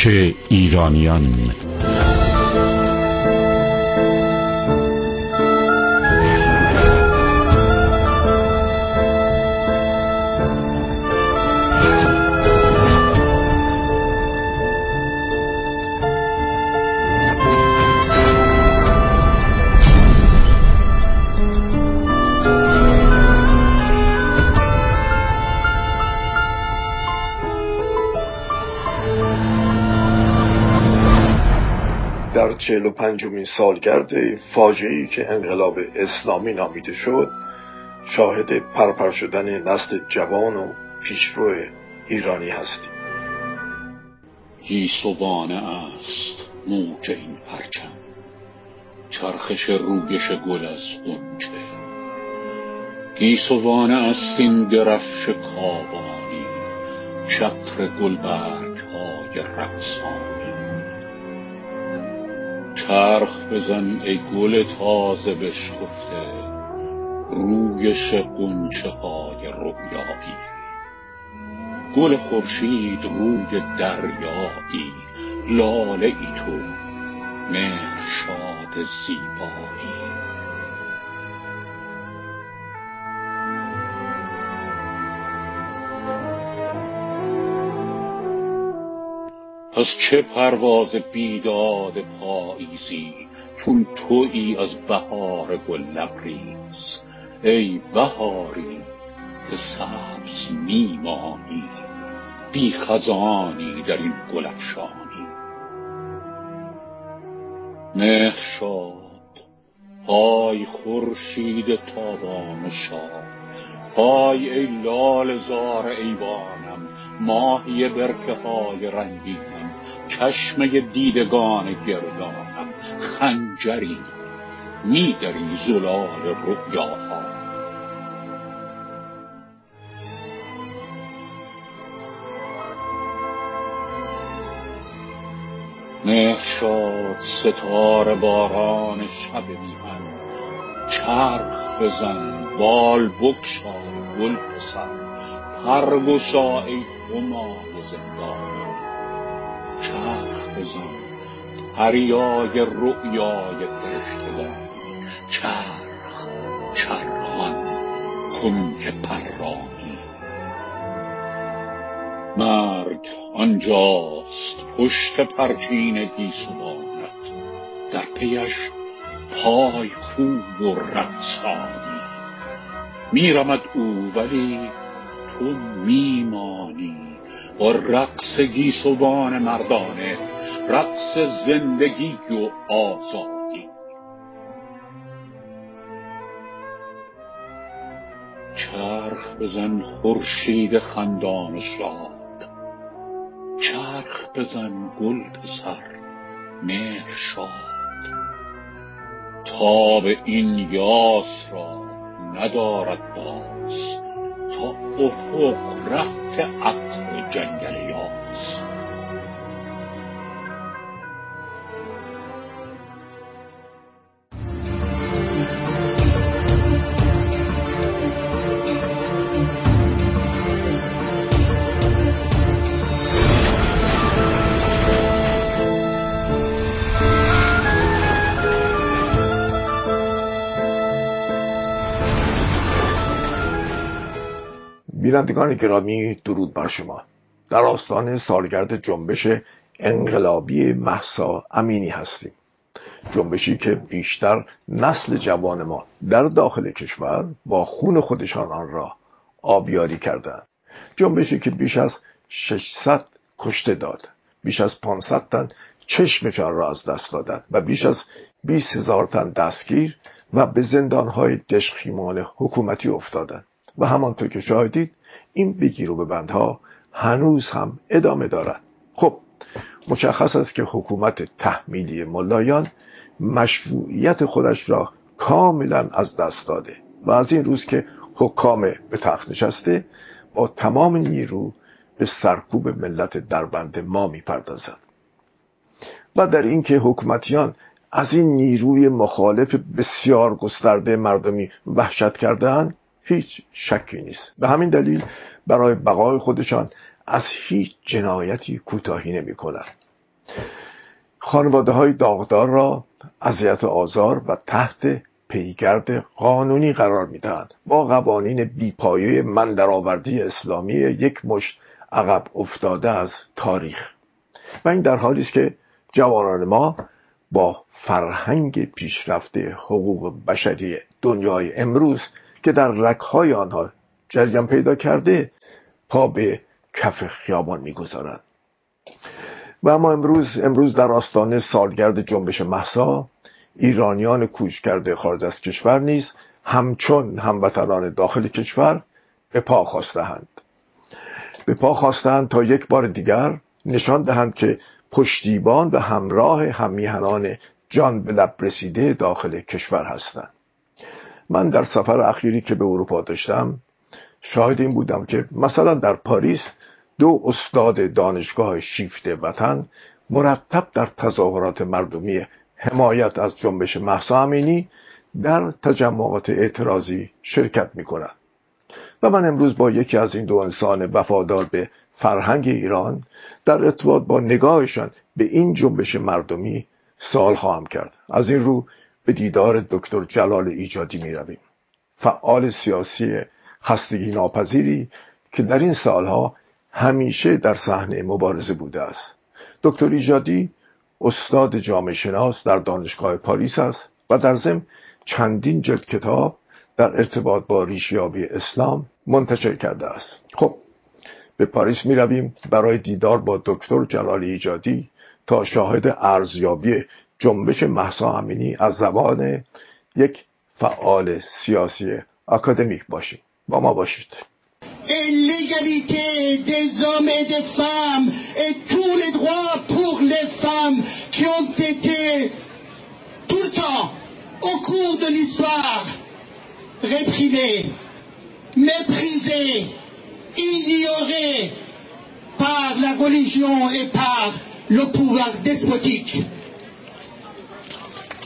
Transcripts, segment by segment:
کوچه ایرانیان چهل و پنجمین سالگرد فاجعه‌ای که انقلاب اسلامی نامیده شد شاهد پرپر شدن نسل جوان و پیشرو ایرانی هستیم. گیسوانه است موج این پرچم چرخش رویش گل از غنچه. گیسوانه است این درفش کابانی چتر گلبرگ های رقصانی چرخ بزن ای گل تازه بشکفته. رویش غنچه های رؤیایی. گل خورشید روی دریایی. لاله ای تو مهرشاد زیبایی. پس چه پرواز بیداد پاییزی چون تویی از بهار گل لبریز؟ ای بهاری که سبز می مانی بی خزانی در این گل افشانی. مهرشاد های خورشید تابان شاد. های ای لاله زار ایوانم ماهی برکه های رنگینم. چشمه دیدگان گردانم خنجری میدری زلال رؤیاها. مهرشاد ستاره باران شب میهن چرخ بزن بال بگشای گل پسر پرگشا ای همای زندانم چرخ بزن پریای رؤیای فرشتگان. چرخ چرخان کن که پرانی. مرگ آنجاست پشت پرچین گیسوانت. در پیش پای کوب و رقصانی. میرمد او ولی تو میمانی با رقص گیسوان مردانه رقص زندگی و آزادی. چرخ بزن خورشید خندان شاد چرخ بزن گل پسر مهر شاد. تاب این یاس را ندارد باز. تا افق رفت عطر جنگل بینندگان گرامی درود بر شما. در آستان سالگرد جنبش انقلابی محسا امینی هستیم. جنبشی که بیشتر نسل جوان ما در داخل کشور با خون خودشان آن را آبیاری کردند. جنبشی که بیش از 600 کشته داد. بیش از 500 تن چشمشان را از دست دادند و بیش از 20 هزار تن دستگیر و به زندانهای دشخیمان حکومتی افتادند. و همانطور که شاهدید این بگیر و ببندها هنوز هم ادامه دارد. خب مشخص است که حکومت تحمیلی ملایان مشروعیت خودش را کاملا از دست داده و از این روز که حکام به تخت نشسته با تمام نیرو به سرکوب ملت دربند ما می‌پردازد. و در اینکه حکومتیان از این نیروی مخالف بسیار گسترده مردمی وحشت کردهاند هیچ شکی نیست. به همین دلیل برای بقای خودشان از هیچ جنایتی کوتاهی نمی کنند. خانواده های داغدار را اذیت آزار و تحت پیگرد قانونی قرار می‌دهند با قوانین بیپایه من درآوردی اسلامی یک مشت عقب افتاده از تاریخ. و این در حالی است که جوانان ما با فرهنگ پیشرفته حقوق بشری دنیای امروز که در رکهای آنها جریان پیدا کرده پا به کف خیابان می‌گذارند. و اما امروز امروز در آستانه سالگرد جنبش محسا ایرانیان کوچ کرده خارج از کشور نیز همچون هموطنان داخل کشور به پا خواستهاند. به پا خواستند تا یک بار دیگر نشان دهند که پشتیبان و همراه همیهنان جان به لب رسیده داخل کشور هستند. من در سفر اخیری که به اروپا داشتم شاهد این بودم که مثلا در پاریس دو استاد دانشگاه شیفت وطن مرتب در تظاهرات مردمی حمایت از جنبش محسا امینی در تجمعات اعتراضی شرکت می کنند و من امروز با یکی از این دو انسان وفادار به فرهنگ ایران در ارتباط با نگاهشان به این جنبش مردمی سال خواهم کرد. از این رو به دیدار دکتر جلال ایجادی می رویم فعال سیاسی خستگی ناپذیری که در این سالها همیشه در صحنه مبارزه بوده است. دکتر ایجادی استاد جامعه شناس در دانشگاه پاریس است و در ضمن چندین جلد کتاب در ارتباط با ریشیابی اسلام منتشر کرده است. خب به پاریس می رویم برای دیدار با دکتر جلال ایجادی تا شاهد ارزیابی جنبش محسا امینی از زبان یک فعال سیاسی اکادمیک باشیم با ما باشید l'égalité des hommes et des femmes et tous les droits pour les femmes qui ont été tout le temps au cours de l'histoire réprimés, méprisés, ignorés par la religion et par le pouvoir despotique.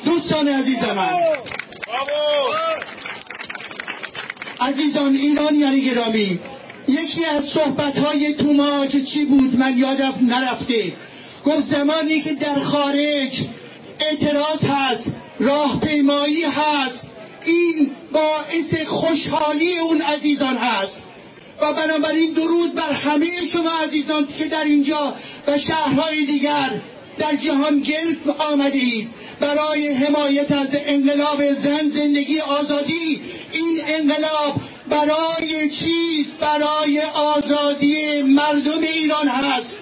دوستان عزیز من عزیزان ایرانیان گرامی یکی از صحبت های توماج چی بود؟ من یادم نرفته. گفت زمانی که در خارج اعتراض هست راهپیمایی هست این باعث خوشحالی اون عزیزان هست. و بنابراین درود بر همه شما عزیزان که در اینجا و شهرهای دیگر در جهان گرد آمده اید برای حمایت از انقلاب زن زندگی آزادی این انقلاب برای چیست؟ برای آزادی مردم ایران هست.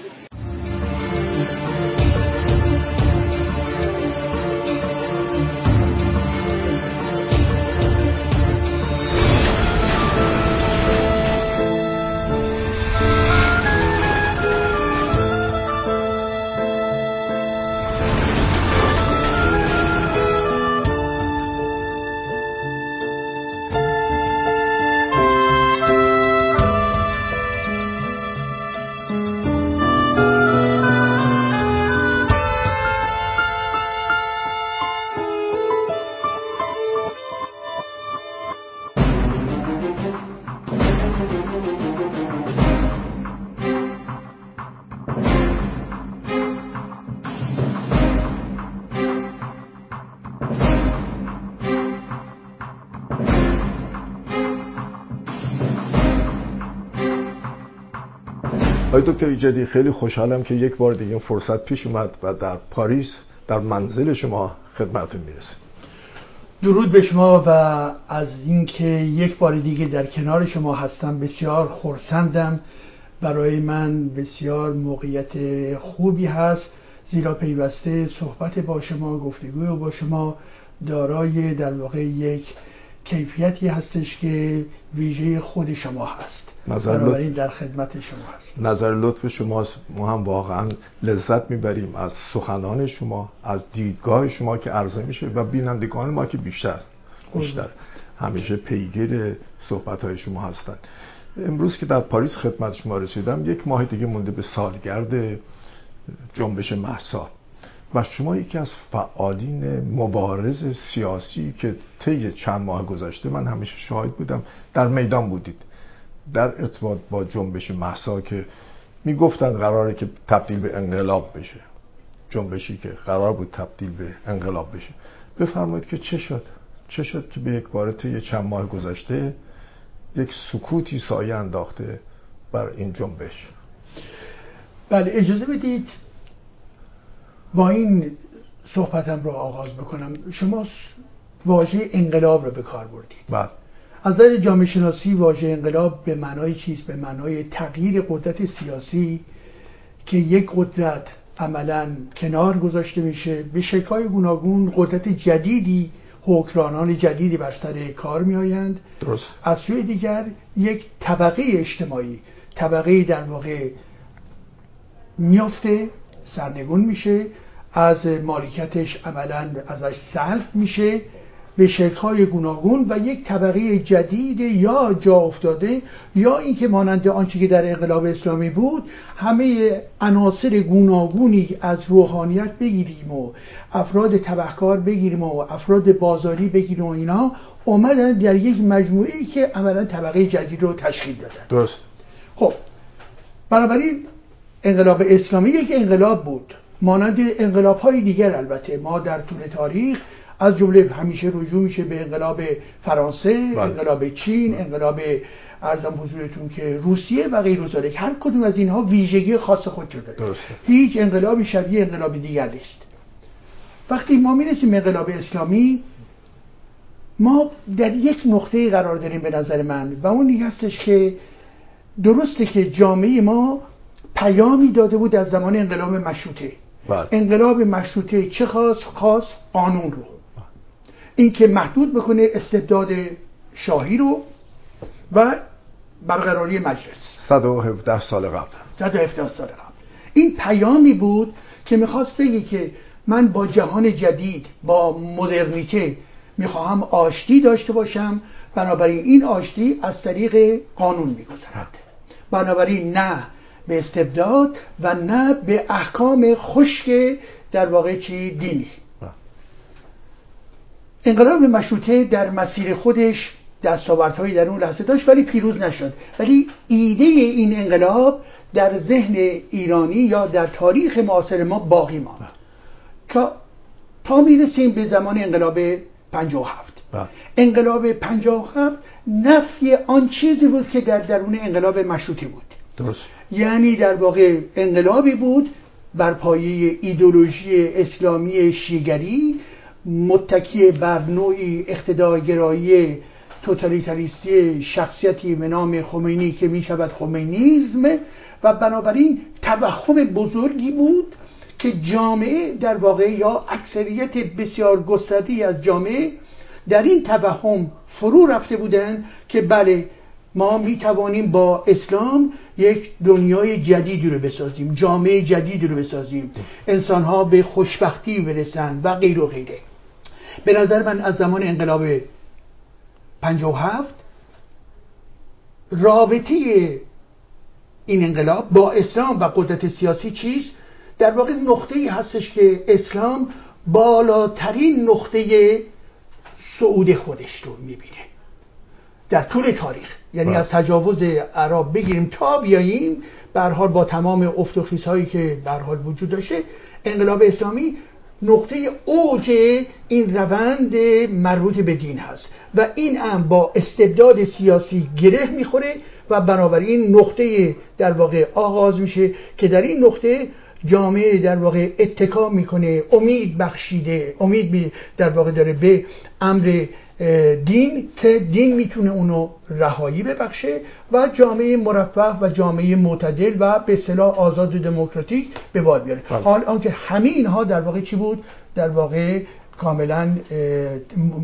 آقای دکتر ایجادی خیلی خوشحالم که یک بار دیگه فرصت پیش اومد و در پاریس در منزل شما خدمتتون می‌رسه درود به شما و از اینکه یک بار دیگه در کنار شما هستم بسیار خورسندم برای من بسیار موقعیت خوبی هست. زیرا پیوسته صحبت با شما گفتگوی با شما دارای در واقع یک کیفیتی هستش که ویژه خود شما هست. نظر بنابراین در خدمت شما هست. نظر لطف شماست ما هم واقعا لذت می‌بریم از سخنان شما از دیدگاه شما که عرضه میشه و بینندگان ما که بیشتر بیشتر همیشه پیگیر صحبت های شما هستند امروز که در پاریس خدمت شما رسیدم یک ماه دیگه مونده به سالگرد جنبش محسا و شما یکی از فعالین مبارز سیاسی که طی چند ماه گذشته من همیشه شاهد بودم در میدان بودید. در ارتباط با جنبش محسا که می‌گفتند قراره که تبدیل به انقلاب بشه. جنبشی که قرار بود تبدیل به انقلاب بشه. بفرمایید که چه شد؟ چه شد که به یک بار طی چند ماه گذشته یک سکوتی سایه انداخته بر این جنبش؟ بله اجازه بدید با این صحبتم رو آغاز بکنم. شما واژه انقلاب رو به کار بردید. بله. از نظر جامعه شناسی واژه انقلاب به معنای چیست به معنای تغییر قدرت سیاسی که یک قدرت عملا کنار گذاشته میشه به شکای گوناگون قدرت جدیدی حکمرانان جدیدی بر سر کار میآیند. درست. از سوی دیگر یک طبقه اجتماعی طبقه در واقع میافته. سرنگون میشه از مالکیتش عملا ازش سلب میشه به شکل‌های گوناگون و یک طبقه جدید یا جا افتاده یا اینکه مانند آنچه که در انقلاب اسلامی بود همه عناصر گوناگونی از روحانیت بگیریم و افراد تبهکار بگیریم و افراد بازاری بگیریم و اینا اومدن در یک مجموعه که عملا طبقه جدید رو تشکیل دادن. درست. خب بنابراین انقلاب اسلامی یک انقلاب بود. مانند انقلاب های دیگر البته. ما در طول تاریخ از جمله همیشه رجوع میشه به انقلاب فرانسه بله. انقلاب چین انقلاب ارزم حضورتون که روسیه و غیر ذالک هر کدوم از اینها ویژگی خاص خود داره درسته. هیچ انقلابی شبیه انقلاب دیگر نیست. وقتی ما می‌رسیم انقلاب اسلامی ما در یک نقطه قرار داریم به نظر من و اون این هستش که درسته که جامعه ما پیامی داده بود از زمان انقلاب مشروطه. بله. انقلاب مشروطه چه خواست؟ خواست قانون رو. این که محدود بکنه استبداد شاهی رو و برقراری مجلس. 117 سال قبل. 117 سال قبل. این پیامی بود که می‌خواست بگه که من با جهان جدید با مدرنیته می‌خواهم آشتی داشته باشم. بنابراین این آشتی از طریق قانون میگذرد. بنابراین نه به استبداد و نه به احکام خشک در واقع چی دینی. انقلاب مشروطه در مسیر خودش دستاوردهایی در اون لحظه داشت ولی پیروز نشد. ولی ایده این انقلاب در ذهن ایرانی یا در تاریخ معاصر ما باقی ماند. که تا می‌رسیم به زمان انقلاب 57 بله. انقلاب 57 نفی آن چیزی بود که در درون انقلاب مشروطه بود. درست. یعنی در واقع انقلابی بود بر پایه ایدولوژی اسلامی شیگری متکی بر نوعی اقتدارگرایی توتالیتاریستی شخصیتی به نام خمینی که می شود خمینیزم و بنابراین توهم بزرگی بود که جامعه در واقع یا اکثریت بسیار گستردی از جامعه در این توهم فرو رفته بودند که بله ما می توانیم با اسلام یک دنیای جدیدی رو بسازیم جامعه جدیدی رو بسازیم. انسان ها به خوشبختی برسن و غیر و غیره. به نظر من از زمان انقلاب 57 رابطه این انقلاب با اسلام و قدرت سیاسی چیست؟ در واقع نقطه ای هستش که اسلام بالاترین نقطه صعود خودش رو می‌بینه. در طول تاریخ یعنی بله. از تجاوز عرب بگیریم تا بیاییم به حال با تمام افت و هایی که به حال وجود داشته انقلاب اسلامی نقطه اوج این روند مربوط به دین هست و این هم با استبداد سیاسی گره می‌خوره و بنابراین نقطه در واقع آغاز میشه که در این نقطه جامعه در واقع اتکا می‌کنه امید بخشیده امید می در واقع داره به امر دین که دین می‌تونه اونو رهایی ببخشه و جامعه مرفه و جامعه معتدل و به اصطلاح آزاد و دموکراتیک به بار بیاره. بله. حال آنکه همه اینها در واقع چی بود؟ در واقع کاملا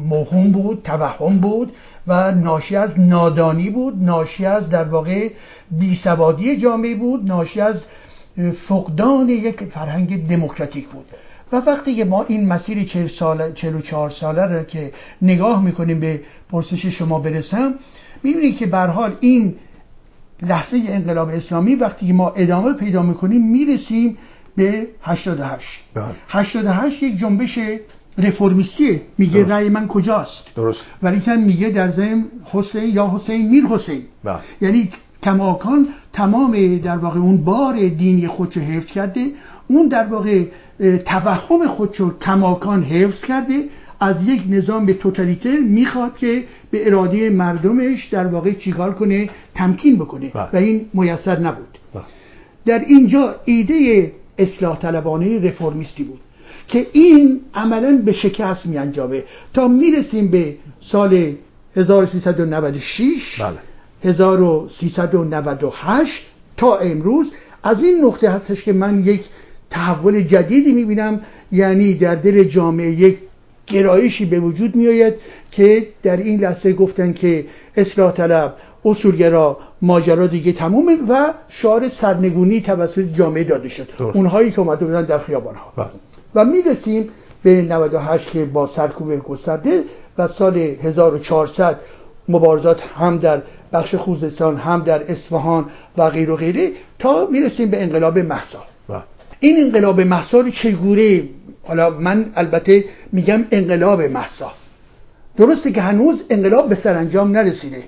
موهوم بود توهم بود و ناشی از نادانی بود ناشی از در واقع بیسوادی جامعه بود ناشی از فقدان یک فرهنگ دموکراتیک بود. و وقتی که ما این مسیر 40 ساله 44 ساله رو که نگاه می‌کنیم به پرسش شما برسم می‌بینید که به حال این لحظه انقلاب اسلامی وقتی که ما ادامه پیدا می‌کنیم می‌رسیم به 88 بله. 88 یک جنبش رفرمیستیه میگه. رأی من کجاست درست ولی میگه در ضمن حسین یا حسین میر حسین بله. یعنی کماکان تمام در واقع اون بار دینی خودشو حفظ کرده اون در واقع توهم خودشو کماکان حفظ کرده از یک نظام توتالیتر می‌خواد که به اراده مردمش در واقع چیکار کنه تمکین بکنه بله. و این میسر نبود بله. در اینجا ایده اصلاح طلبانه رفرمیستی بود که این عملا به شکست می انجامه تا می‌رسیم به سال 1396 بله 1398 تا امروز. از این نقطه هستش که من یک تحول جدیدی می‌بینم یعنی در دل جامعه یک گرایشی به وجود میآید که در این لحظه گفتن که اصلاح طلب اصولگرا ماجرا دیگه تمومه و شعار سرنگونی توسط جامعه داده شد درست. اونهایی که اومده بودن در خیابان ها بله. و می‌رسیم به 98 که با سرکوب گسترده و سال 1400 مبارزات هم در بخش خوزستان هم در اصفهان و غیر و غیره تا می‌رسیم به انقلاب محسا. این انقلاب محسا رو چگونه؟ حالا من البته میگم انقلاب محسا. درسته که هنوز انقلاب به سرانجام نرسیده.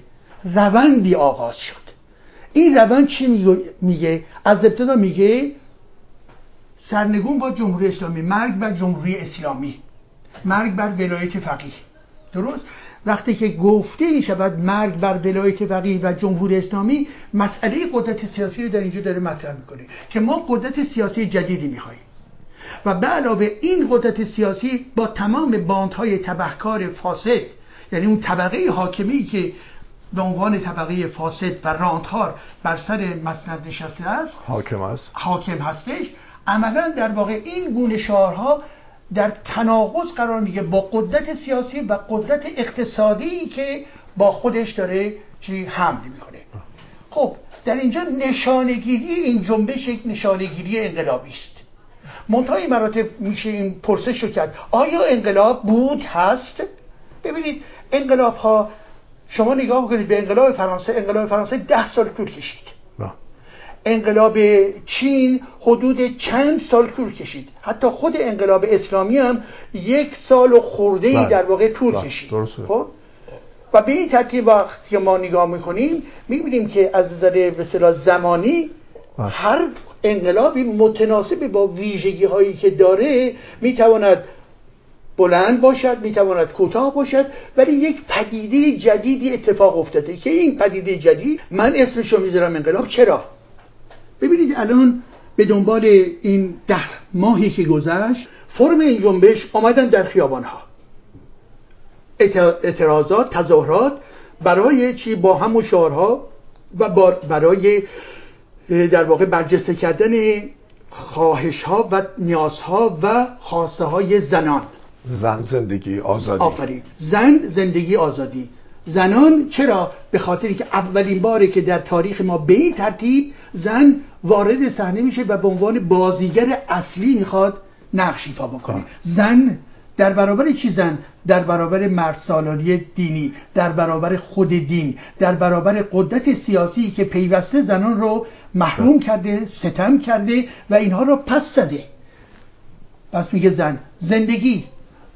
روندی آغاز شد. این روند چی میگه- میگه؟ از ابتدا میگه سرنگون با جمهوری اسلامی مرگ بر جمهوری اسلامی. مرگ بر ولایت فقیه. درست؟ وقتی که گفته می شود مرگ بر ولایت فقیه و جمهوری اسلامی مسئله قدرت سیاسی رو در اینجا داره مطرح می‌کنه که ما قدرت سیاسی جدیدی می‌خواهیم. و به علاوه این قدرت سیاسی با تمام باندهای تبهکار فاسد یعنی اون طبقه حاکمی که به عنوان طبقه فاسد و راندخار بر سر مسند نشسته است حاکم است. حاکم هستش عملا در واقع این گونه شعارها در تناقض قرار میگه با قدرت سیاسی و قدرت اقتصادی که با خودش داره چی حمل می‌کنه. خب در اینجا نشانگیری این جنبش یک نشانگیری انقلابی است. منتهای مراتب میشه این پرسش رو کرد. آیا انقلاب بود؟ هست. ببینید انقلاب ها شما نگاه کنید به انقلاب فرانسه انقلاب فرانسه ده سال طول کشید. انقلاب چین حدود چند سال طول کشید حتی خود انقلاب اسلامی هم یک سال و خورده ای بله. در واقع طول بله. کشید. خب و به این ترتیب وقتی که ما نگاه می‌کنیم می‌بینیم که از نظر به زمانی بله. هر انقلابی متناسب با ویژگی هایی که داره می‌تواند بلند باشد می‌تواند کوتاه باشد ولی یک پدیده جدیدی اتفاق افتاده که این پدیده جدید من اسمشو می‌ذارم انقلاب چرا ببینید الان به دنبال این ده ماهی که گذشت فرم این جنبش آمدن در خیابان ها اعتراضات تظاهرات برای چی با هم شعارها و برای در واقع برجسته کردن خواهش ها و نیازها و خواسته های زنان. زن زندگی آزادی. آفرین. زن زندگی آزادی. زنان چرا؟ به خاطر که اولین باره که در تاریخ ما به این ترتیب زن وارد صحنه میشه و به عنوان بازیگر اصلی می‌خواد نقش ایفا بکنه. زن در برابر چی زن؟ در برابر مرد سالاری دینی در برابر خود دین در برابر قدرت سیاسی که پیوسته زنان رو محروم کرده ستم کرده و اینها رو پس زده. پس میگه زن زندگی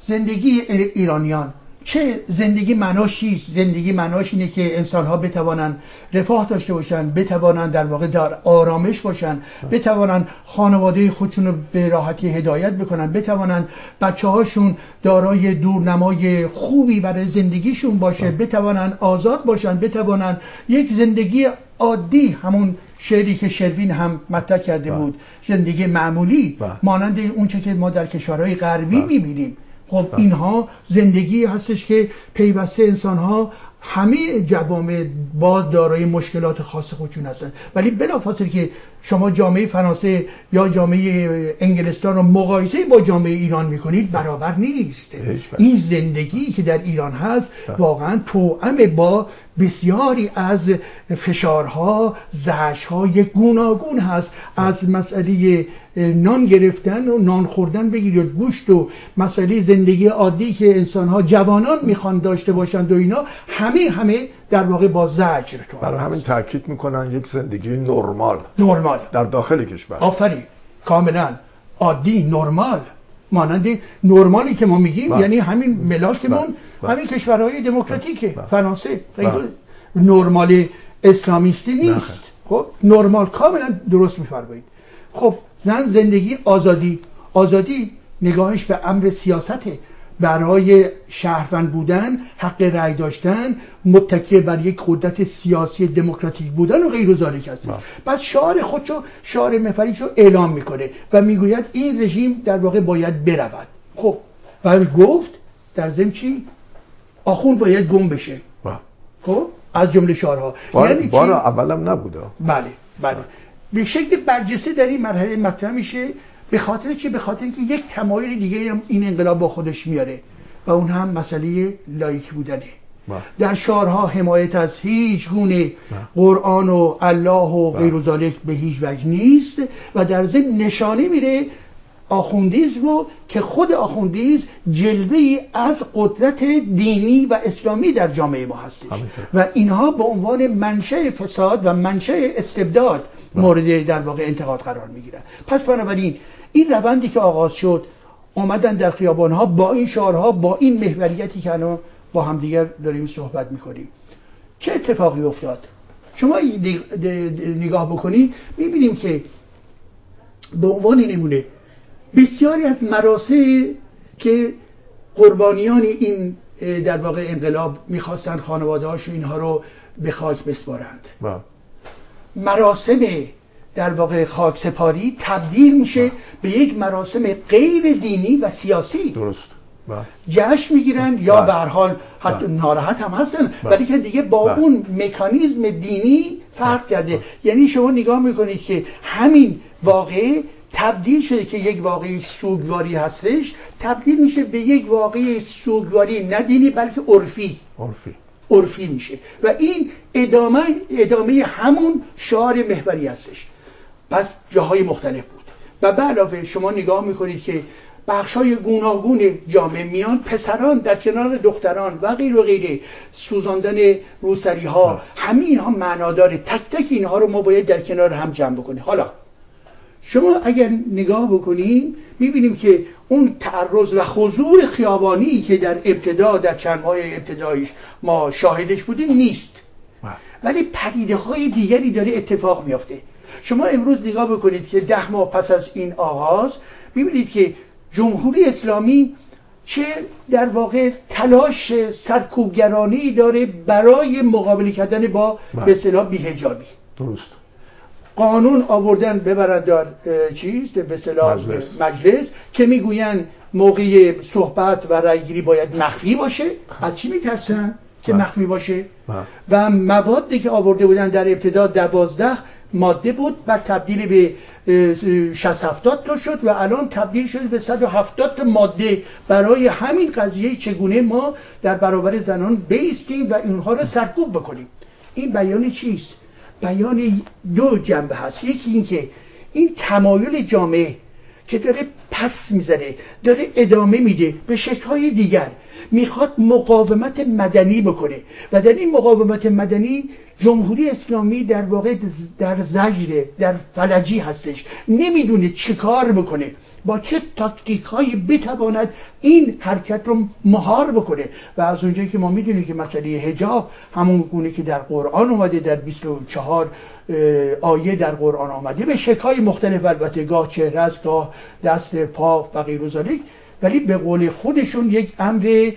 زندگی ایرانیان. چه زندگی معناش چیست زندگی معناش اینه که انسان ها بتوانند رفاه داشته باشن بتوانند در واقع در آرامش باشن بتوانند خانواده خودشون رو به راحتی هدایت بکنن بتوانند بچه هاشون دارای دورنمای خوبی برای زندگیشون باشه بتوانند آزاد باشن بتوانند یک زندگی عادی همون شعری که شروین هم مطرح کرده بله. بود زندگی معمولی بله. مانند اونچه که ما در کشورهای غربی بله. می‌بینیم خب اینها زندگی هستش که پیوسته انسان ها همه جوامع با دارای مشکلات خاص خودشون هستن ولی بلافاصله که شما جامعه فرانسه یا جامعه انگلستان رو مقایسه با جامعه ایران می‌کنید برابر نیست. این زندگی که در ایران هست بله. واقعا توأم با بسیاری از فشارها زهشها یک گوناگون هست از مسئله نان گرفتن و نان خوردن بگیرید گوشت و مسئله زندگی عادی که انسان ها جوانان می‌خوان داشته باشند و اینا همه همه در واقع با زجر تو برای همین تاکید می‌کنن یک زندگی نرمال. نرمال. در داخل کشور. آفرین. کاملا. عادی نرمال. مانند نرمالی که ما میگیم بله. یعنی همین ملاکمون بله. بله. همین کشورهای دموکراتیک بله. فرانسه. بله. نرمال اسلامیستی نیست. خب نرمال کاملا درست میفرمایید. خب زن زندگی آزادی. آزادی نگاهش به امر سیاسته. برای شهروند بودن حق رأی داشتن متکی بر یک قدرت سیاسی دموکراتیک بودن و غیر ذالک هست بعد شعار خودشو شعار مفریش رو اعلام می‌کنه و می‌گوید این رژیم در واقع باید برود. خب و گفت در ضمن چی؟ آخوند باید گم بشه. خب از جمله شعارها. بار, یعنی بار اولم نبوده. بله. بله. به شکل برجسته در این مرحله مطرح میشه به خاطر چی؟ به خاطر اینکه یک تمایل دیگه این انقلاب با خودش میاره و اون هم مسئله لایک بودنه. با. در شعارها حمایت از هیچ گونه قرآن و الله و غیر ذالک به هیچ وجه نیست و در ضمن نشانه میره آخوندیزم رو که خود آخوندیزم جلوه ای از قدرت دینی و اسلامی در جامعه ما هستش. و اینها به عنوان منشه فساد و منشه استبداد مورد در واقع انتقاد قرار می‌گیرن. پس بنابراین این روندی که آغاز شد آمدن در خیابان ها با این شعارها با این محوریتی که الان با همدیگر داریم صحبت می‌کنیم. چه اتفاقی افتاد؟ شما نگاه بکنید می‌بینیم که به عنوان نمونه بسیاری از مراسم که قربانیان این در واقع انقلاب می‌خواستن خانواده و اینها رو به خاک بسپارند بله. مراسم در واقع خاک سپاری تبدیل میشه بله. به یک مراسم غیر دینی و سیاسی درست بله. جشن می‌گیرن یا به هر حال حتی ناراحت هم هستن ولی که دیگه با اون مکانیزم دینی فرق کرده یعنی شما نگاه می‌کنید که همین واقعه تبدیل شده که یک واقعی سوگواری هستش تبدیل میشه به یک واقعی سوگواری نه دینی بلکه عرفی. عرفی. عرفی میشه. و این ادامه ادامه همون شعار محوری هستش. پس جاهای مختلف بود. و به علاوه شما نگاه می‌کنید که بخشای گوناگون جامعه میان پسران در کنار دختران و غیر و غیره سوزاندن روسری ها. همه اینها معناداره تک تک اینها رو ما باید در کنار هم جمع بکنیم. حالا شما اگر نگاه بکنیم می‌بینیم که اون تعرض و حضور خیابانی که در ابتدا در چند ماه ابتدایش ما شاهدش بودیم نیست. ولی پدیده های دیگری داره اتفاق میافته شما امروز نگاه بکنید که ده ماه پس از این آغاز می‌بینید که جمهوری اسلامی چه در واقع تلاش سرکوبگرانی داره برای مقابله کردن با بله. به اصطلاح بیهجابی درست قانون آوردن ببرن در چیز به مجلس. مجلس که می‌گوین موقع صحبت و رأیگیری باید مخفی باشه از چی میترسن که بله. مخفی باشه بله. و موادی که آورده بودن در ابتدا دوازده ماده بود و تبدیل به 60 70 تا شد و الان تبدیل شد به 170 تا ماده برای همین قضیه چگونه ما در برابر زنان بیستیم و اینها رو سرکوب بکنیم این بیان چیست بیان دو جنبه هست. یکی اینکه این تمایل جامعه که داره پس می‌زنه داره ادامه میده به شکلهای دیگر می‌خواد مقاومت مدنی بکنه. و در این مقاومت مدنی جمهوری اسلامی در واقع در زجره در فلجی هستش. نمی‌دونه چه کار بکنه. با چه تاکتیک هایی بتواند این حرکت رو مهار بکنه؟ و از اونجایی که ما می‌دونیم که مسئله هجاب همون گونه که در قرآن اومده در 24 آیه در قرآن آمده به شکای مختلف البته گاه چهره است گاه دست پا و غیر ولی به قول خودشون یک امر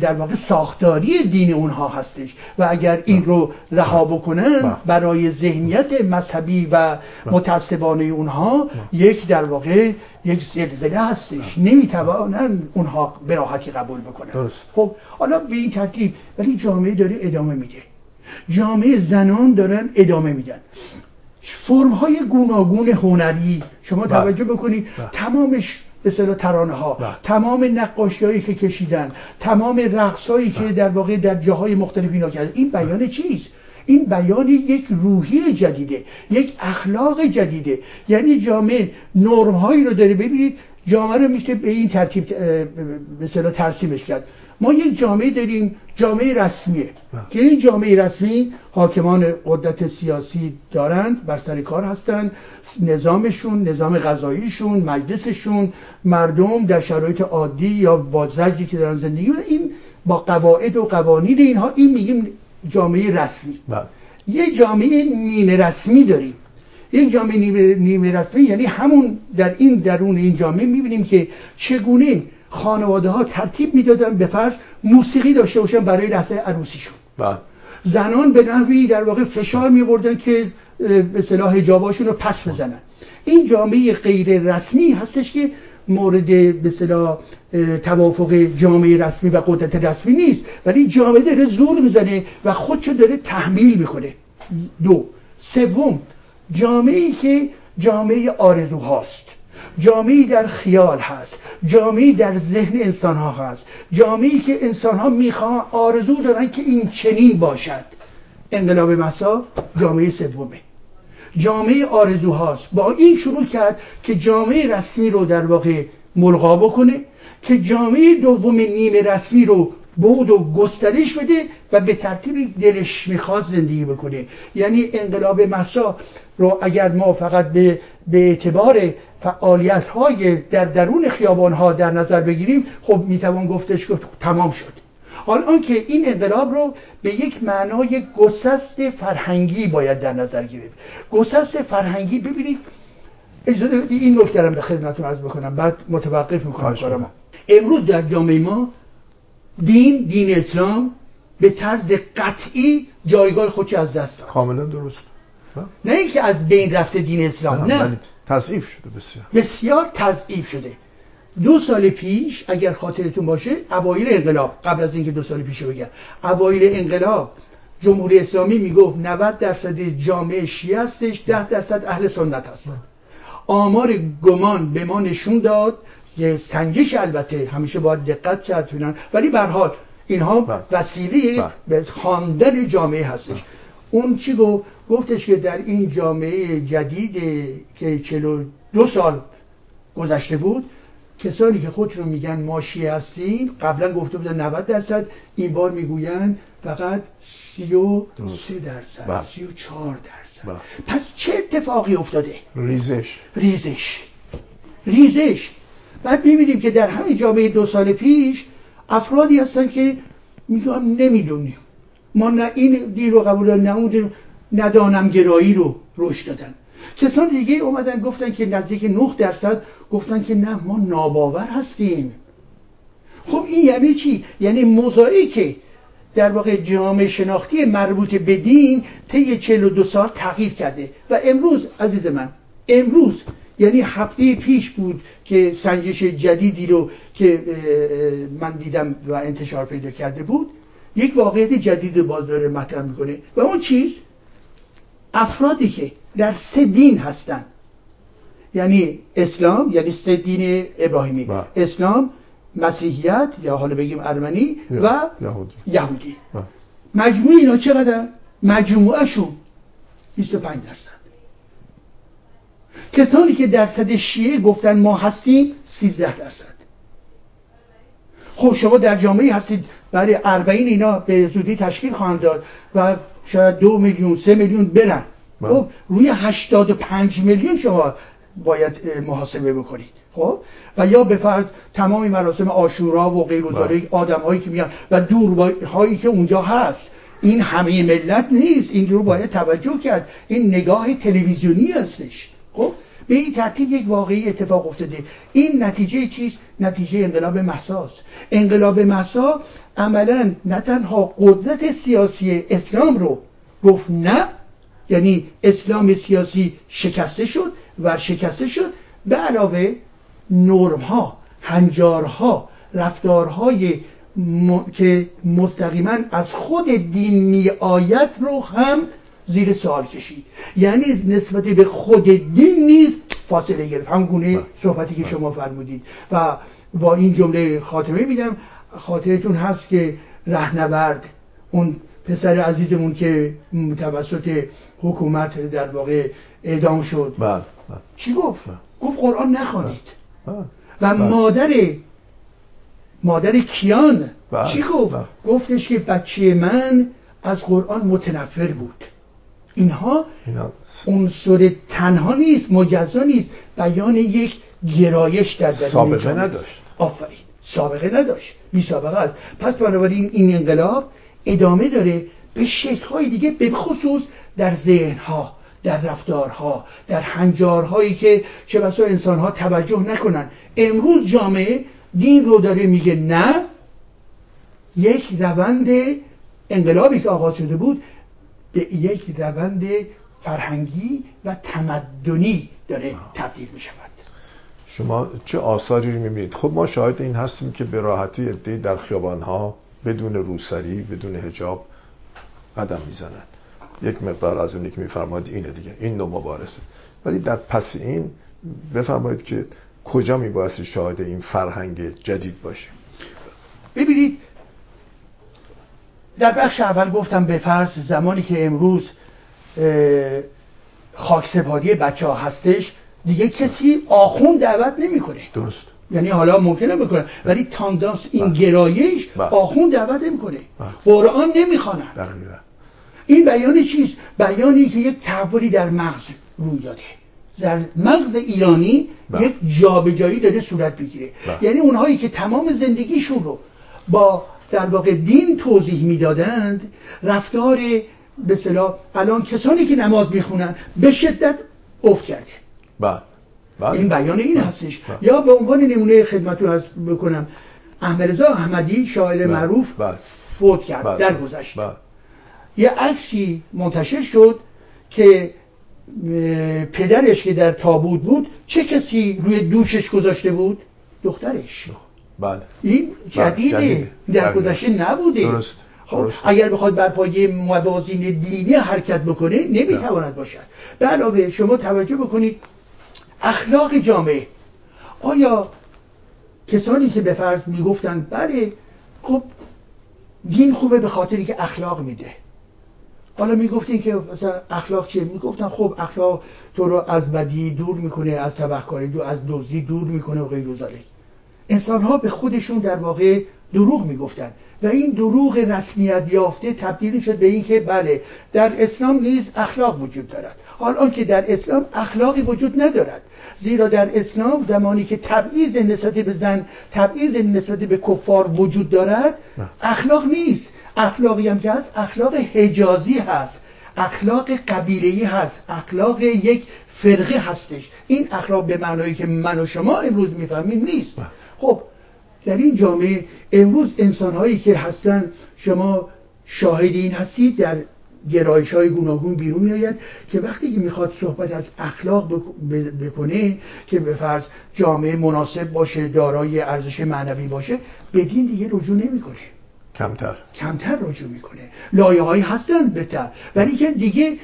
در واقع ساختاری دین اونها هستش. و اگر این رو رها بکنن برای ذهنیت مذهبی و متعصبانه اونها یک در واقع یک زلزله هستش. نمی‌توانن اونها به راحتی قبول بکنن. خب حالا به این ترتیب ولی جامعه داره ادامه میده. جامعه زنان دارن ادامه میدن. فرم های گوناگون هنری شما توجه بکنید تمامش به صلاح ترانه ها بله. تمام نقاشی هایی که کشیدن تمام رقص هایی که بله. در واقع در جاهای مختلف اینا کردن. این بیان چیست؟ این بیان یک روحی جدیده یک اخلاق جدیده. یعنی جامعه نرم هایی رو داره. ببینید جامعه رو میشه به این ترتیب به ترسیمش کرد. ما یک جامعه داریم جامعه رسمیه. بله. که این جامعه رسمی حاکمان قدرت سیاسی دارند بر سر کار هستند. نظامشون نظام غذاییشون مجلسشون مردم در شرایط عادی یا با زجری که دارن زندگی این با قواعد و قوانین اینها این میگیم جامعه رسمی. بله. یه جامعه نیمه رسمی داریم. یک جامعه نیمه, رسمی یعنی همون در این درون این جامعه می‌بینیم که چگونه خانواده ها ترتیب می‌دادن به فرض موسیقی داشته باشن برای لحظه عروسیشون. بله. زنان به نحوی در واقع فشار میبردن که به صلاح حجاباشون رو پس بزنن. این جامعه غیر رسمی هستش که مورد به صلاح توافق جامعه رسمی و قدرت رسمی نیست. ولی جامعه داره زور می‌زنه و خودشو داره تحمیل می‌کنه. دو. سوم. جامعه که جامعه آرزو جامعه در خیال هست جامعه در ذهن انسان ها هست جامعه که انسان ها می‌خوان آرزو دارن که این چنین باشد. انقلاب مسا جامعه سومه. جامعه آرزو هاست با این شروع کرد که جامعه رسمی رو در واقع ملغا بکنه که جامعه دوم نیمه رسمی رو بود و گسترش بده و به ترتیب دلش می‌خواد زندگی بکنه. یعنی انقلاب مسا رو اگر ما فقط به, به اعتبار فعالیت های در درون خیابان ها در نظر بگیریم خب می‌توان گفتش که تمام شد. حال آنکه این انقلاب رو به یک معنای گسست فرهنگی باید در نظر گرفت. گسست فرهنگی ببینید اجازه این نکته به خدمتتون عرض بکنم. بعد متوقف می‌کنم کارم امروز در جامعه ما دین دین اسلام به طرز قطعی جایگاه خودش از دست داد. کاملا درست. نه اینکه از بین رفته دین اسلام نه, نه. تضعیف شده بسیار. بسیار تضعیف شده. دو سال پیش اگر خاطرتون باشه اوایل انقلاب قبل از اینکه دو سال پیش بگم اوایل انقلاب جمهوری اسلامی می‌گفت 90 درصد جامعه شیعه هستش 10 درصد اهل سنت هست آمار گمان به ما نشون داد که سنجش البته همیشه باید دقت کرد ولی به حال اینها بله. وسیله بله. به خواندن جامعه هستش. اون چی گفت؟ گفتش که در این جامعه جدید که 42 سال گذشته بود کسانی که خودشون میگن ما شیعه هستیم قبلا گفته بودن 90 درصد این بار می‌گوین فقط 33 درصد 34 درصد. با. پس چه اتفاقی افتاده؟ ریزش. ریزش. ریزش. بعد می‌بینیم که در همین جامعه دو سال پیش افرادی هستن که میگن نمی‌دونیم. ما نه این دین رو قبول نه اون ندانم گرایی رو رشد دادن. کسان دیگه اومدن گفتن که نزدیک 9 درصد گفتن که نه ما ناباور هستیم. خب این یعنی چی؟ یعنی موزاییک در واقع جامعه شناختی مربوط به دین طی 42 سال تغییر کرده. و امروز عزیز من امروز یعنی هفته پیش بود که سنجش جدیدی رو که من دیدم و انتشار پیدا کرده بود یک واقعیت جدید باز داره مطرح می‌کنه. و اون چیز؟ افرادی که در سه دین هستن یعنی اسلام یعنی سه دین ابراهیمی با. اسلام مسیحیت یا حالا بگیم ارمنی و یهودی, یهودی. مجموع اینا چقدر؟ مجموعهشون 25 درصد کسانی که درصد شیعه گفتن ما هستیم 13 درصد خب شما در جامعه هستید. برای اربعین اینا به زودی تشکیل خواهند داد و شاید دو میلیون سه میلیون برن. بله. خب روی 85 میلیون شما باید محاسبه بکنید. خب؟ و یا به فرض تمام مراسم آشورا و غیر و بله. آدم هایی که میان و دور هایی که اونجا هست. این همه ملت نیست. این رو باید توجه کرد. این نگاه تلویزیونی هستش. خب؟ به این ترتیب یک واقعی اتفاق افتاده. این نتیجه چیست؟ نتیجه انقلاب محساس انقلاب محسا عملا نه تنها قدرت سیاسی اسلام رو گفت نه یعنی اسلام سیاسی شکسته شد و شکسته شد. به علاوه نرم ها هنجارها رفتارهای که مستقیما از خود دین می آید رو هم زیر سوال کشید. یعنی نسبت به خود دین نیز فاصله گرفت. همون گونه بله. صحبتی که بله. شما فرمودید. و با این جمله خاتمه میدم. خاطرتون هست که رهنورد اون پسر عزیزمون که توسط حکومت در واقع اعدام شد. بله چی گفت؟ گفت قرآن نخوانید. و مادر مادر کیان چی گفت؟ گفتش که بچه من از قرآن متنفر بود. اینها عنصر تنها نیست مجزا نیست. بیان یک گرایش در درون سابقه نداشت. آفرین. سابقه نداشت. بی سابقه است. پس بنابراین این انقلاب ادامه داره به شکلهای دیگه به خصوص در ذهنها در رفتارها در هنجارهایی که چه بسا انسانها توجه نکنن. امروز جامعه دین رو داره میگه نه یک روند انقلابی که آغاز شده بود به یک روند فرهنگی و تمدنی داره تبدیل می شود شما چه آثاری رو می‌بینید؟ خب ما شاهد این هستیم که به راحتی ادهی در خیابانها بدون روسری بدون هجاب قدم می‌زنن یک مقدار از اونی که میفرماید اینه دیگه. این نوع مبارزه. ولی در پس این بفرمایید که کجا میبایستی شاهد این فرهنگ جدید باشیم ببینید در بخش اول گفتم به فرض زمانی که امروز خاکسپاری بچه ها هستش دیگه کسی آخون دعوت نمی‌کنه درست یعنی حالا ممکنه بکنه ولی تاندانس این بله. گرایش بله. آخون دعوت نمی‌کنه بله. قرآن نمی‌خوانن دقیقا این بیان چیست بیانی که یک تحولی در مغز روی داده در مغز ایرانی بله. یک جابجایی داره صورت بگیره. یعنی اونهایی که تمام زندگیشون رو با در واقع دین توضیح می‌دادند رفتار به اصطلاح الان کسانی که نماز می‌خونن به شدت افت کرده بله بله این بیان این بله. هستش بله. یا به عنوان نمونه خدمت رو بکنم احمد رضا احمدی شاعر. معروف. فوت کرد بله. در گذشت. یه عکسی منتشر شد که پدرش که در تابوت بود چه کسی روی دوشش گذاشته بود دخترش بله این جدیده جدیده. در دقیقا. گذشته نبوده درست. خب. اگر بخواد بر پایه موازین دینی حرکت بکنه نمی‌تواند باشد به علاوه شما توجه بکنید اخلاق جامعه آیا کسانی که به فرض می‌گفتن بله خب دین خوبه به خاطری که اخلاق میده حالا می‌گفتین که مثلا اخلاق چیه می‌گفتن خب اخلاق تو رو از بدی دور می‌کنه از تبهکاری دور از دزدی دور می‌کنه و غیر ذالک انسان ها به خودشون در واقع دروغ می‌گفتن و این دروغ رسمیت یافته تبدیل شد به این که بله در اسلام نیز اخلاق وجود دارد. حال آنکه در اسلام اخلاقی وجود ندارد زیرا در اسلام زمانی که تبعیض نسبت به زن تبعیض نسبت به کفار وجود دارد. اخلاق نیست. اخلاقی هم که هست؟ اخلاق حجازی هست. اخلاق قبیله‌ای هست. اخلاق یک فرقه هستش. این اخلاق به معنایی که من و شما امروز می‌فهمیم نیست. خب در این جامعه امروز انسان هایی که هستن شما شاهد این هستید در گرایش های گوناگون بیرون میآید که وقتی که می‌خواد صحبت از اخلاق بکنه که به فرض جامعه مناسب باشه دارای ارزش معنوی باشه به دین دیگه رجوع نمی‌کنه. کمتر. کمتر رجوع می‌کنه. لایه هایی هستن بهتر. ولی که دیگه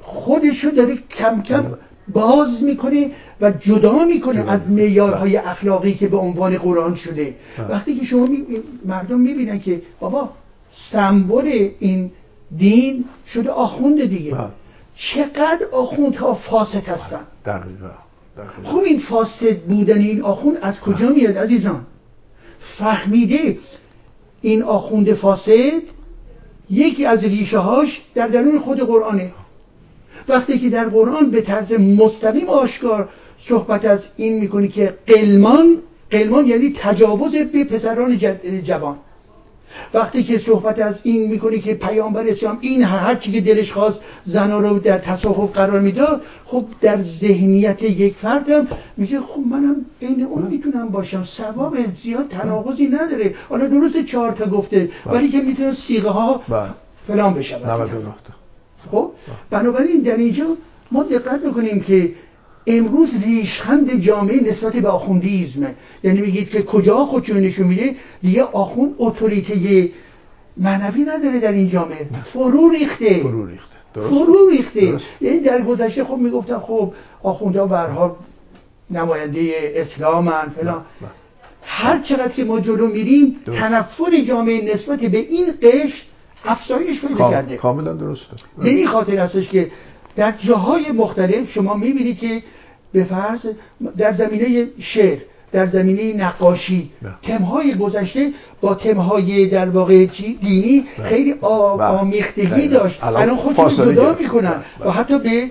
خودشو داره کم کم باز می‌کنه و جدا می‌کنه جدا از. معیارهای اخلاقی که به عنوان قرآن شده. بله. وقتی که شما می- مردم می‌بینن که بابا سمبل این دین شده آخوند دیگه. بله. چقدر آخوندها فاسد هستن. دقیقا. دقیقا. خب این فاسد بودن این آخوند از کجا میاد عزیزان؟ فهمیده این آخوند فاسد یکی از ریشه هاش در درون خود قرآنه. وقتی که در قرآن به طرز مستقیم آشکار صحبت از این می‌کنی که قلمان قلمان یعنی تجاوز به پسران جوان. وقتی که صحبت از این می‌کنی که پیامبر اسلام این هر چی که دلش خواست زنا رو در تصاحب قرار می‌داد خب در ذهنیت یک فردم میگه خب منم عین اون می‌تونم باشم ثواب زیاد تناقضی نداره. حالا درست چهار تا گفته ولی که می‌تونه سیغه ها بله. فلان 99 خب؟ بنابراین در اینجا ما دقت بکنیم که امروز ریشخند جامعه نسبت به آخوندیزمه. یعنی میگید که کجا خودشون نشون میده؟ دیگه آخوند اتوریته معنوی نداره در این جامعه. فرو ریخته. فرو ریخته. درست. فرو ریخته. یعنی در گذشته خب می‌گفتن خب آخوندها به هر نماینده اسلامن فلان. هر چقدر که ما جلو میریم. تنفر جامعه نسبت به این قشر افزایش پیدا کرده کاملا درسته به این خاطر هستش که در جاهای مختلف شما می‌بینید که به فرض در زمینه شعر در زمینه نقاشی. تمهای گذشته با تمهای در واقع دینی. خیلی. آمیختگی. داشت الان خودشون جدا. می‌کنن. و حتی به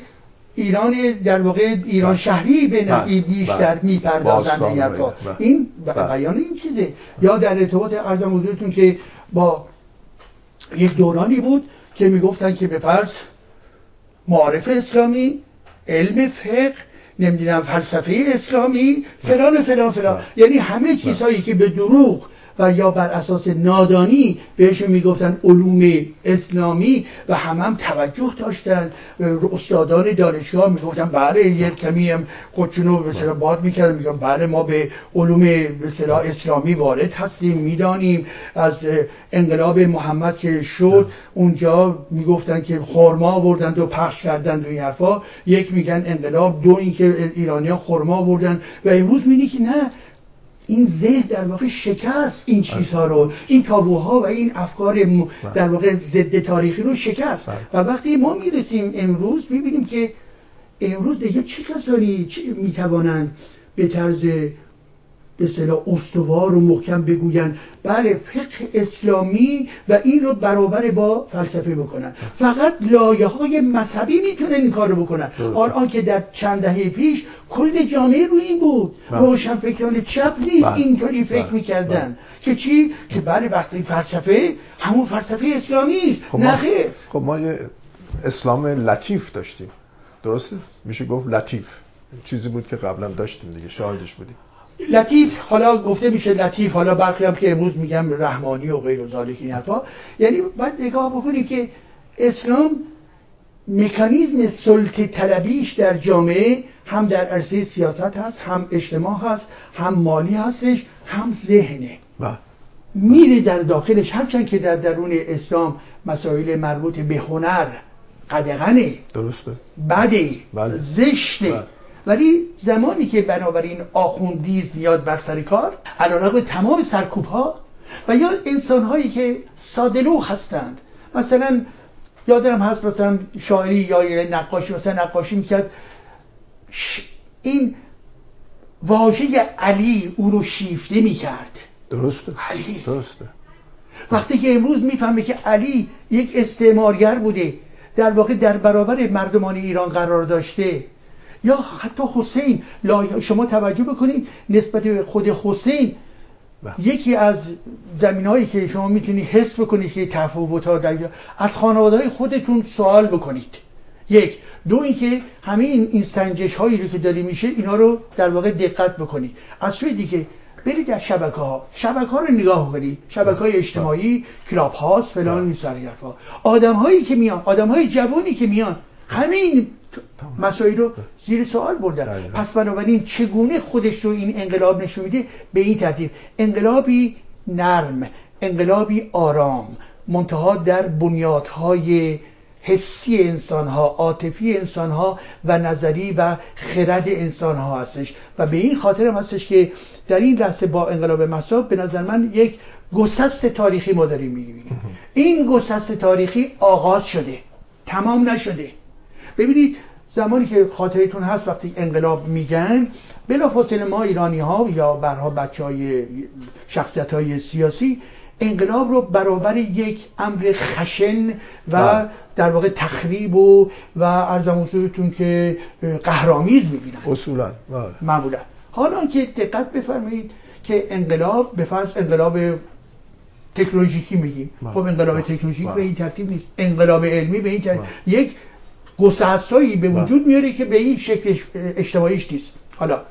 ایران در واقع ایران. شهری به نفعی بله. بیشتر باستان این. بیان این چیزه یا در ارتباط ارزم حضورتون که با یک دورانی بود که می‌گفتن که به فرض معارف اسلامی علم فقه نمی‌دونم فلسفه اسلامی فلان فلان فلان بله. یعنی همه چیزهایی که به دروغ و یا بر اساس نادانی بهشون می‌گفتن علوم اسلامی و هم هم توجه داشتن. استادان دانشگاه می‌گفتن بله یه کمی هم خودشونو به اصطلاح باد می‌کردن میگن بله ما به علوم به اصطلاح اسلامی وارد هستیم می‌دانیم. از انقلاب محمد که شد اونجا می‌گفتن که خرما آوردن و پخش کردن و این حرفا. یک میگن انقلاب دو اینکه ایرانیا خرما آوردن. و امروز می‌بینی که نه این ذهن در واقع شکست این چیزها رو. این تابوها و این افکار م- در واقع ضد تاریخی رو شکست. بله. و وقتی ما می‌رسیم امروز می‌بینیم که امروز دیگه چه کسانی می‌توانند به طرز به اصطلاح استوار و محکم بگویند. بله فقه اسلامی و این رو برابر با فلسفه بکنن. فقط لایه های مذهبی می‌تونن این کار رو بکنن. آن که در چند دهه پیش کل جامعه روی این بود. بله. روشنفکران چپ نیست بله. اینطوری فکر بله. می‌کردن که چی؟ که بله وقتی فلسفه همون فلسفه اسلامی است. خب ما, نه خیر. خب ما یه اسلام لطیف داشتیم. درسته؟ میشه گفت لطیف. چیزی بود که قبلا داشتیم دیگه شاهدش بودیم. لطیف حالا گفته میشه لطیف حالا برخی هم که امروز میگم رحمانی و غیر و ذالک این حرفا. یعنی باید نگاه بکنیم که اسلام مکانیزم سلطه طلبیش در جامعه هم در عرصه سیاست هست هم اجتماع هست هم مالی هستش هم ذهنه. و میره در داخلش. هرچند که در درون اسلام مسائل مربوط به هنر قدغنه. درسته. بده. بله. زشته. بله. ولی زمانی که بنابراین آخوندیز میاد بر سر کار علیرغم تمام سرکوب ها و یا انسان هایی که سادلو هستند مثلا یادم هست مثلا شاعری یا نقاشی مثلا نقاشی می‌کرد این واژه علی او رو شیفته می‌کرد درسته علی. درسته وقتی که امروز می‌فهمه که علی یک استعمارگر بوده در واقع در برابر مردمان ایران قرار داشته یا حتی حسین شما توجه بکنید نسبت به خود حسین بله. یکی از زمین هایی که شما می‌تونید حس بکنید که تفاوت ها در از خانواده های خودتون سوال بکنید. یک. دو اینکه همه این, این سنجش هایی رو که داری میشه اینا رو در واقع دقت بکنید. از سوی دیگه برید در شبکه ها شبکه ها رو نگاه کنید شبکه های اجتماعی کلاب هاست فلان این سر این حرفا آدم هایی که میان آدم های جوانی که میان همین مسائل رو زیر سوال بردن. دقیقا. پس بنابراین چگونه خودش رو این انقلاب نشون میده؟ به این ترتیب. انقلابی نرم انقلابی آرام منتها در بنیادهای حسی انسان ها عاطفی انسان ها و نظری و خرد انسان ها هستش. و به این خاطر هم هستش که در این لحظه با انقلاب مساب به نظر من یک گسست تاریخی ما داریم می‌بینیم. این گسست تاریخی آغاز شده. تمام نشده. ببینید زمانی که خاطرتون هست وقتی انقلاب میگن بلافاصله ما ایرانی ها یا برها بچه های شخصیت های سیاسی انقلاب رو برابر یک امر خشن و بله. در واقع تخریب و و ارزم حضورتون که قهرامیز می‌بینن اصولا بله. معمولا حالا که دقت بفرمایید که انقلاب به فرض انقلاب تکنولوژیکی میگیم بله. خب انقلاب. تکنولوژیک. به این ترتیب نیست انقلاب علمی به این ترتیب. یک گسستایی به. وجود میاره که به این شکل اجتماعیش نیست حالا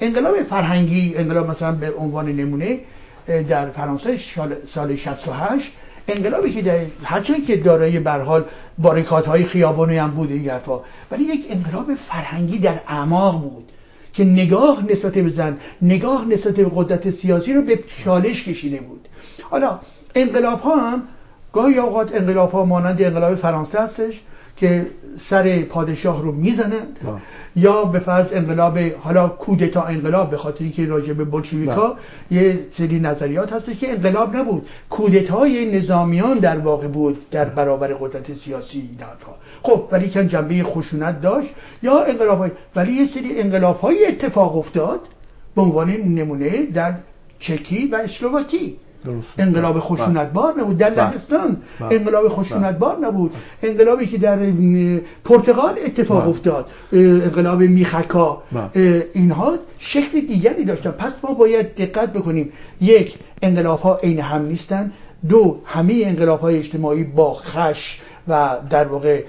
انقلاب فرهنگی انقلاب مثلا به عنوان نمونه در فرانسه سال, سال 68 انقلابی که در هرچند که دارای به هر حال باریکادهای خیابانی هم بود این حرفا ولی یک انقلاب فرهنگی در اعماق بود که نگاه نسبت به زن نگاه نسبت به قدرت سیاسی رو به چالش کشیده بود حالا انقلاب ها هم گاهی اوقات انقلاب ها مانند انقلاب فرانسه هستش که سر پادشاه رو می‌زنند. یا به فرض انقلاب حالا کودتا انقلاب به خاطر اینکه راجع به بولشویکا یه سری نظریات هستش که انقلاب نبود کودتای نظامیان در واقع بود در برابر قدرت سیاسی این خب ولی کن جنبه خشونت داشت یا انقلاب های ولی یه سری انقلاب های اتفاق افتاد به عنوان نمونه در چکی و اسلواکی درست. انقلاب بله. خشونتبار نبود. در بله. لهستان بله. انقلاب خشونتبار نبود. انقلابی که در پرتغال اتفاق بله. افتاد. انقلاب میخکا. بله. اینها شکل دیگری داشتن. پس ما باید دقت بکنیم. یک انقلاب ها عین هم نیستن. دو همه انقلاب های اجتماعی با خش و در واقع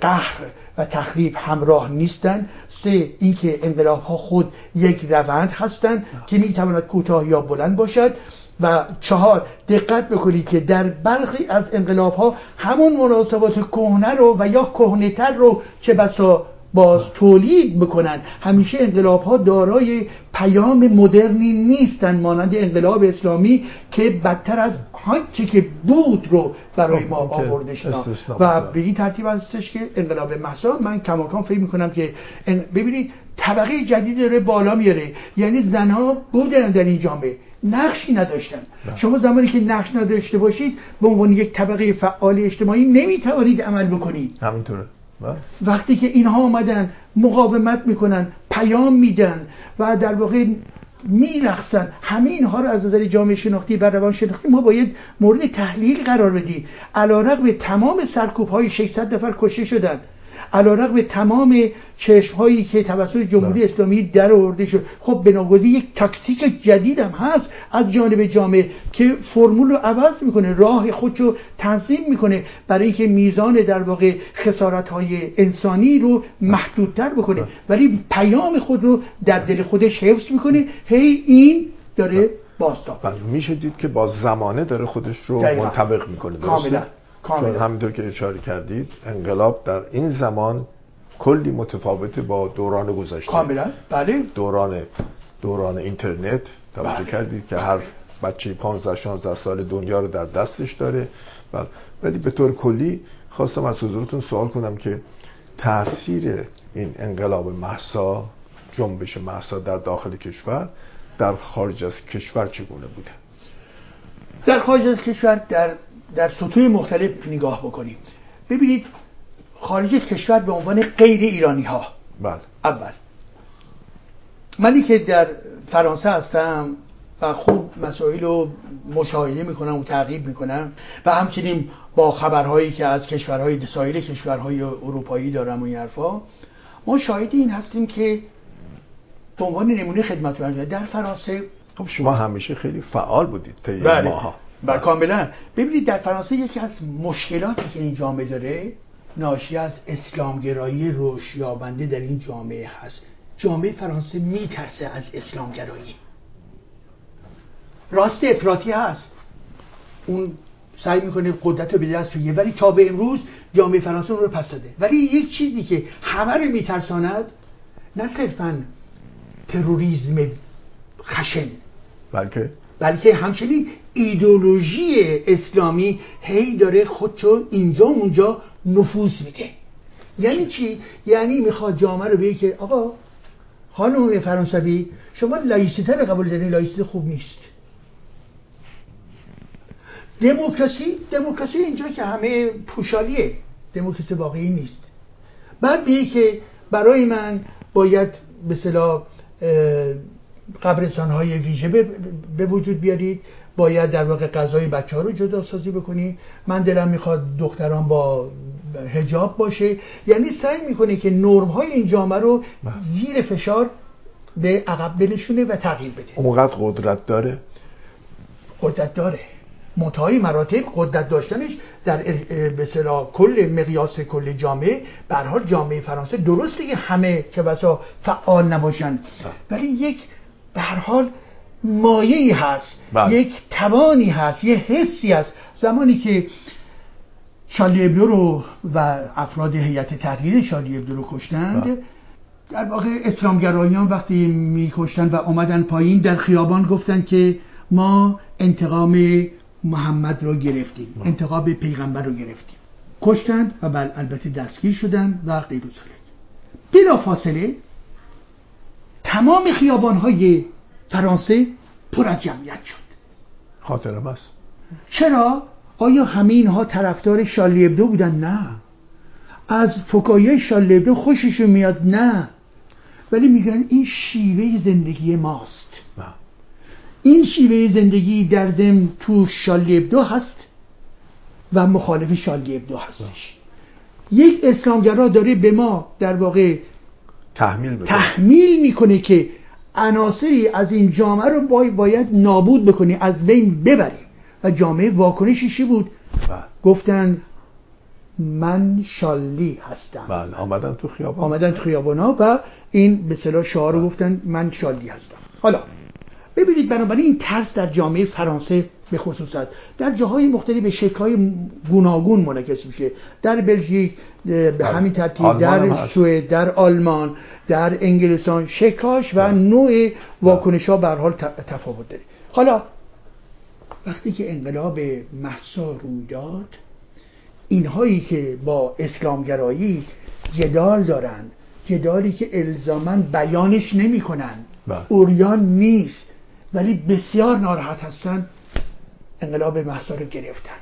قهر و تخریب همراه نیستند سه اینکه انقلاب ها خود یک روند هستند که می‌تواند کوتاه یا بلند باشد. و چهار دقت بکنید که در برخی از انقلاب ها همون مناسبات کهنه رو و یا کهنهتر رو که بسا باز تولید بکنن همیشه انقلاب ها دارای پیام مدرنی نیستن مانند انقلاب اسلامی که بدتر از هرچی که بود رو برای ما آورده و به این ترتیب هستش که انقلاب محسا من کماکان فکر می‌کنم که ببینید طبقه جدید داره بالا میاره یعنی زنها بودن در این جامعه نقشی نداشتن. شما زمانی که نقش نداشته باشید به عنوان یک طبقه فعال اجتماعی نمی‌توانید عمل بکنید. همینطوره. وقتی که اینها آمدن مقاومت می‌کنن پیام میدن و در واقع میرخصن. همه اینها رو از نظر جامعه شناختی و روان شناختی ما باید مورد تحلیل قرار بدیم. علا رقم تمام سرکوب های 600 نفر کشته شدن. علا رقم تمام چشم هایی که توسط جمهوری بله. اسلامی در آورده شد. خب بناگذی یک تاکتیک جدید هم هست از جانب جامعه که فرمول رو عوض می‌کنه راه خودش رو تنظیم می‌کنه برای اینکه میزان در واقع خسارت های انسانی رو محدودتر بکنه. بله. ولی پیام خود رو در دل خودش حفظ می‌کنه. هی این داره بله. باستاب میشه. دید که با زمانه داره خودش رو منطبق می‌کنه. کاملا. چون همینطور که اشاره کردید انقلاب در این زمان کلی متفاوته با دوران گذشته. کاملا. بله. دوران دوران اینترنت. توجه بله. کردید که هر بچه 15 16 سال دنیا رو در دستش داره. بله. ولی به طور کلی خواستم از حضورتون سوال کنم که تاثیر این انقلاب محسا جنبش محسا در داخل کشور در خارج از کشور چگونه بوده؟ در خارج از کشور در در سطوح مختلف نگاه بکنیم ببینید خارج کشور به عنوان غیر ایرانی ها بله. اول منی که در فرانسه هستم و خوب مسائل رو مشاهده می‌کنم و تعقیب می‌کنم و همچنین با خبرهایی که از کشورهای سایر کشورهای اروپایی دارم و این حرفا ما شاهد این هستیم که به عنوان نمونه خدمت در فرانسه خب شما همیشه خیلی فعال بودید طی بله. ماها و کاملا ببینید در فرانسه یکی از مشکلاتی که این جامعه داره ناشی از اسلامگرایی روش یابنده در این جامعه هست. جامعه فرانسه میترسه از اسلامگرایی. راست افراطی هست. اون سعی می‌کنه قدرت رو به دست بگیره ولی تا به امروز جامعه فرانسه رو پس داده. ولی یک چیزی که همه رو میترساند نه صرفا تروریسم خشن. بلکه بلکه همچنین ایدولوژی اسلامی هی داره خودشو اینجا اونجا نفوذ میده. یعنی چی؟ یعنی می‌خواد جامعه رو بگه که آقا خانم فرانسوی شما لایسیته رو قبول دارین؟ لایسیته خوب نیست. دموکراسی دموکراسی اینجا که همه پوشالیه. دموکراسی واقعی نیست. بعد میگه که برای من باید به صلاح قبرستان های ویژه به وجود بیارید. باید در واقع غذای بچه ها رو جدا سازی بکنی من دلم می‌خواد دختران با هجاب باشه. یعنی سعی می‌کنه که نرم های این جامعه رو زیر فشار به عقب بنشونه و تغییر بده. اونقدر قدرت داره؟ قدرت داره. منتهای مراتب قدرت داشتنش در به کل مقیاس کل جامعه به حال جامعه فرانسه درسته که همه که بسا فعال نباشن. ولی یک به هر حال مایه‌ای هست بله. یک توانی هست یه حسی هست زمانی که شالی ابدو رو و افراد هیئت تحریر شالی ابدو رو کشتند بله. در واقع اسلامگرایان وقتی میکشتن و آمدن پایین در خیابان گفتن که ما انتقام محمد رو گرفتیم بله. انتقام پیغمبر رو گرفتیم کشتند و بل البته دستگیر شدن و غیر بلا فاصله تمام خیابان های فرانسه پر از جمعیت شد. خاطر بس. چرا؟ آیا همه اینها طرفدار شالی ابدو بودن؟ نه. از فکایه شالی ابدو خوششون میاد؟ نه. ولی میگن این شیوه زندگی ماست. نه. این شیوه زندگی در ضمن تو شالی ابدو هست و مخالف ابدو هستش. یک اسلامگرا داره به ما در واقع تحمیل, تحمیل می‌کنه که عناصری از این جامعه رو باید نابود بکنی از بین ببری. و جامعه واکنشی چی بود؟ بله. گفتن من شالی هستم. بله آمدن تو خیابان. آمدن تو خیابان ها و این به صلاح شعار رو گفتن من شالی هستم. حالا ببینید بنابراین این ترس در جامعه فرانسه به خصوص است در جاهای مختلف به شکل‌های گوناگون منعکس میشه در بلژیک به بله. همین ترتیب در هست. سوئد در آلمان در انگلستان شکاش و بله. نوع واکنش ها به هر حال تفاوت داره حالا وقتی که انقلاب محسا روی داد اینهایی که با اسلامگرایی جدال دارن جدالی که الزاما بیانش نمی‌کنن بله. اوریان نیست ولی بسیار ناراحت هستن انقلاب محسا رو گرفتن.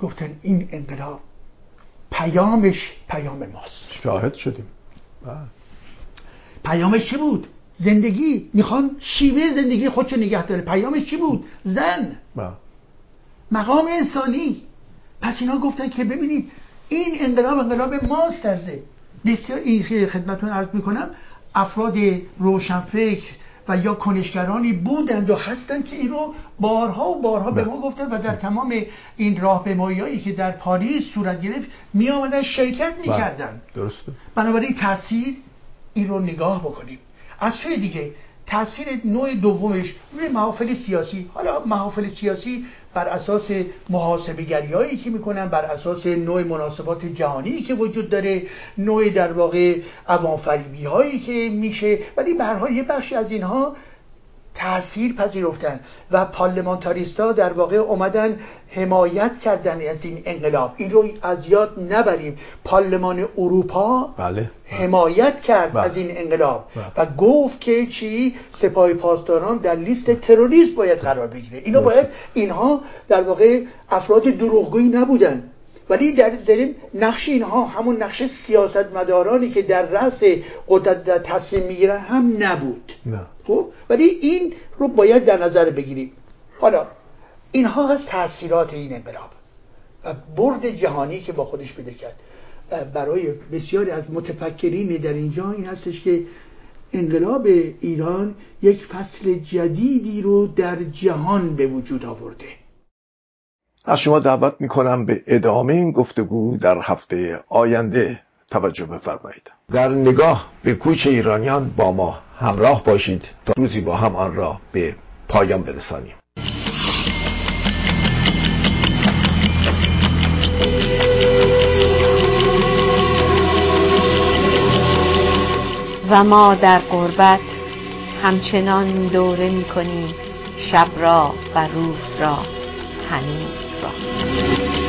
گفتن این انقلاب پیامش پیام ماست. شاهد شدیم. بله. پیامش چی بود؟ زندگی. می‌خوان شیوه زندگی خودشو نگه داره. پیامش چی بود؟ زن. بله. مقام انسانی. پس اینا گفتن که ببینید این انقلاب انقلاب ماست در ذهن. بسیار این که خدمتتون عرض می‌کنم افراد روشنفکر و یا کنشگرانی بودند و هستند که این رو بارها و بارها به ما گفتن و در تمام این راهپیمایی‌هایی که در پاریس صورت گرفت می آمدن شرکت بله. می‌کردن. درسته. بنابراین تاثیر این رو نگاه بکنیم. از سوی دیگه تاثیر نوع دومش روی محافل سیاسی. حالا محافل سیاسی بر اساس محاسبگری هایی که می‌کنن بر اساس نوع مناسبات جهانی که وجود داره نوع در واقع عوامفریبی هایی که میشه. ولی به هر حال یه بخشی از اینها تاثیر پذیرفتن و پارلمانتاریستا در واقع اومدن حمایت کردن از این انقلاب این رو از یاد نبریم پارلمان اروپا بله حمایت کرد بله. از این انقلاب بله. و گفت که چی سپاه پاسداران در لیست تروریسم باید قرار بگیره درسته. باید اینها در واقع افراد دروغگویی نبودن ولی در ضمن نقش اینها همون نقش سیاستمدارانی که در رأس قدرت در تصمیم می‌گیرن هم نبود. نه. خب؟ ولی این رو باید در نظر بگیریم. حالا اینها از تاثیرات این انقلاب و برد جهانی که با خودش بده کرد. برای بسیاری از متفکرین در اینجا این هستش که انقلاب ایران یک فصل جدیدی رو در جهان به وجود آورده. از شما دعوت می‌کنم به ادامه این گفتگو در هفته آینده توجه بفرمایید. در نگاه به کوچ ایرانیان با ما همراه باشید تا روزی با هم آن را به پایان برسانیم. و ما در قربت همچنان دوره می کنیم شب را و روز را هنوز. را